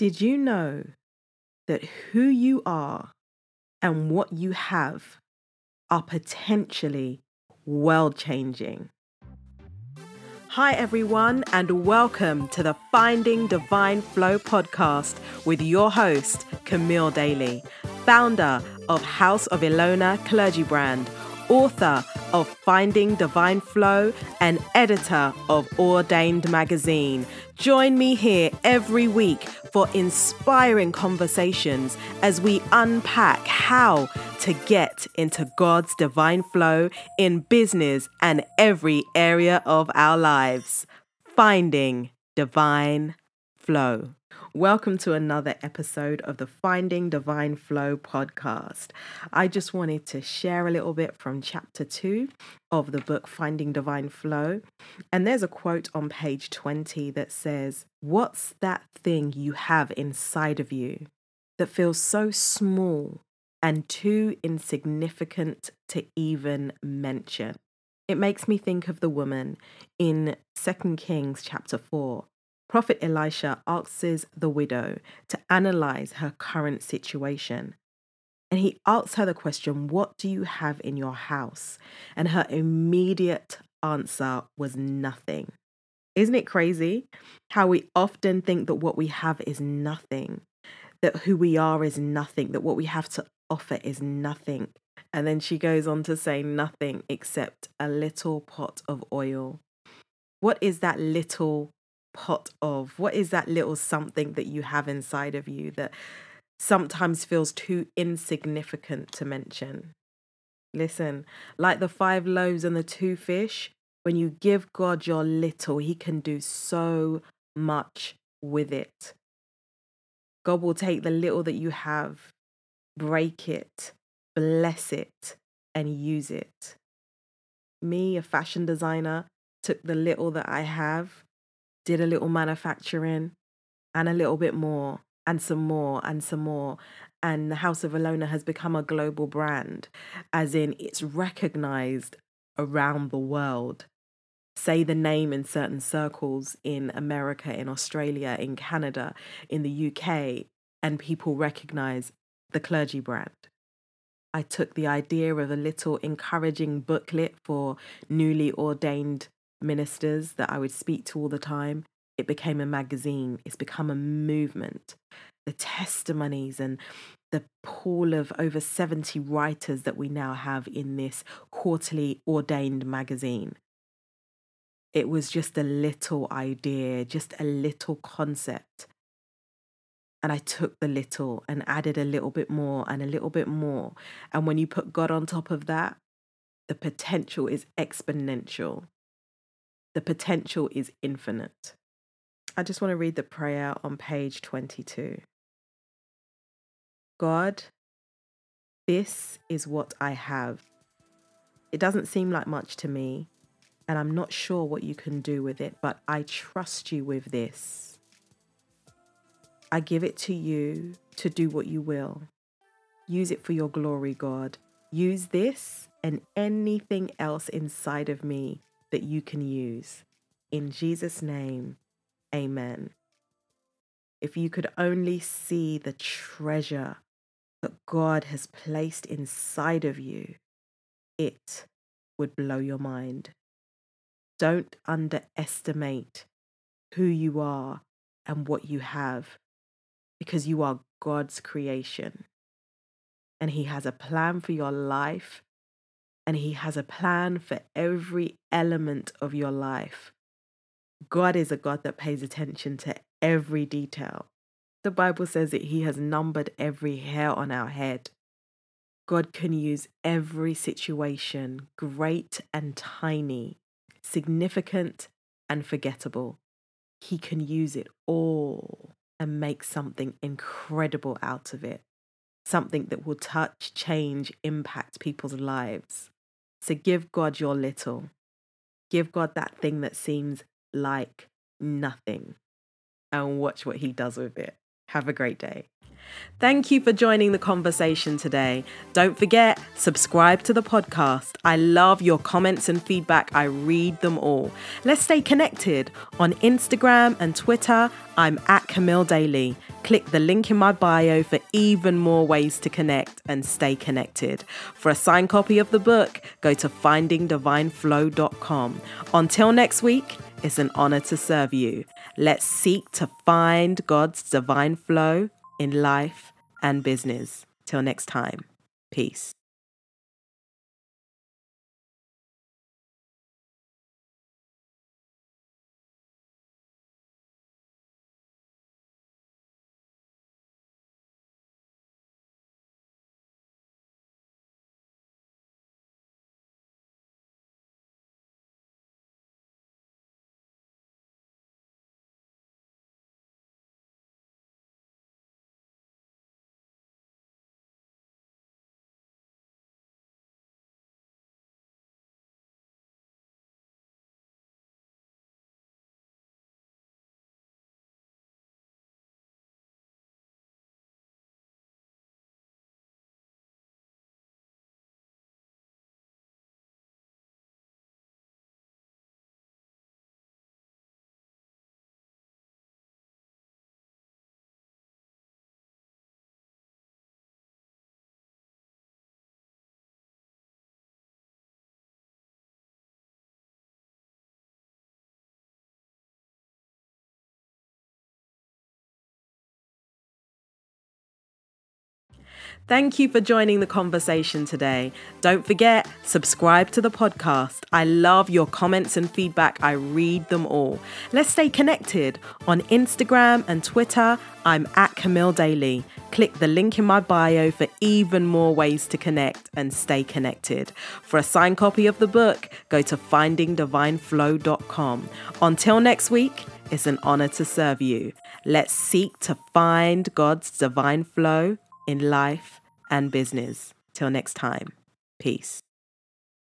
Did you know that who you are and what you have are potentially world changing? Hi, everyone, and welcome to the Finding Divine Flow podcast with your host, Camille Daly, founder of House of Ilona Clergy Brand, author of Finding Divine Flow, and editor of Ordained Magazine. Join me here every week for inspiring conversations as we unpack how to get into God's divine flow in business and every area of our lives. Finding Divine Flow. Welcome to another episode of the Finding Divine Flow podcast. I just wanted to share a little bit from chapter two of the book Finding Divine Flow. And there's a quote on page 20 that says, What's that thing you have inside of you that feels so small and too insignificant to even mention? It makes me think of the woman in 2 Kings chapter 4 Prophet Elisha asks the widow to analyze her current situation. And he asks her the question, What do you have in your house? And her immediate answer was nothing. Isn't it crazy how we often think that what we have is nothing, that who we are is nothing, that what we have to offer is nothing? And then she goes on to say nothing except a little pot of oil. What is that little pot of? What is that little something that you have inside of you that sometimes feels too insignificant to mention? Listen, like the five loaves and the two fish, when you give God your little, He can do so much with it. God will take the little that you have, break it, bless it, and use it. Me, a fashion designer, took the little that I have did a little manufacturing and a little bit more and some more and some more. And the House of Ilona has become a global brand, as in it's recognized around the world. Say the name in certain circles in America, in Australia, in Canada, in the UK, and people recognize the clergy brand. I took the idea of a little encouraging booklet for newly ordained ministers that I would speak to all the time. It became a magazine, it's become a movement. The testimonies and the pool of over 70 writers that we now have in this quarterly ordained magazine. It was just a little idea, just a little concept. And I took the little and added a little bit more and a little bit more. And when you put God on top of that, the potential is exponential the potential is infinite. I just want to read the prayer on page 22. God, this is what I have. It doesn't seem like much to me, and I'm not sure what you can do with it, but I trust you with this. I give it to you to do what you will. Use it for your glory, God. Use this and anything else inside of me that you can use. In Jesus' name, amen. If you could only see the treasure that God has placed inside of you, it would blow your mind. Don't underestimate who you are and what you have because you are God's creation. And He has a plan for your life and He has a plan for every element of your life. God is a God that pays attention to every detail. The Bible says that He has numbered every hair on our head. God can use every situation, great and tiny, significant and forgettable. He can use it all and make something incredible out of it something that will touch, change, impact people's lives. So give God your little. Give God that thing that seems like nothing and watch what He does with it. Have a great day. Thank you for joining the conversation today. Don't forget, subscribe to the podcast. I love your comments and feedback. I read them all. Let's stay connected on Instagram and Twitter. I'm at Camille Daly. Click the link in my bio for even more ways to connect and stay connected. For a signed copy of the book, go to findingdivineflow.com. Until next week, it's an honor to serve you. Let's seek to find God's divine flow in life and business. Till next time, peace. Thank you for joining the conversation today. Don't forget, subscribe to the podcast. I love your comments and feedback. I read them all. Let's stay connected. On Instagram and Twitter, I'm at Camille Daly. Click the link in my bio for even more ways to connect and stay connected. For a signed copy of the book, go to findingdivineflow.com. Until next week, it's an honor to serve you. Let's seek to find God's divine flow in life and business. Till next time, peace.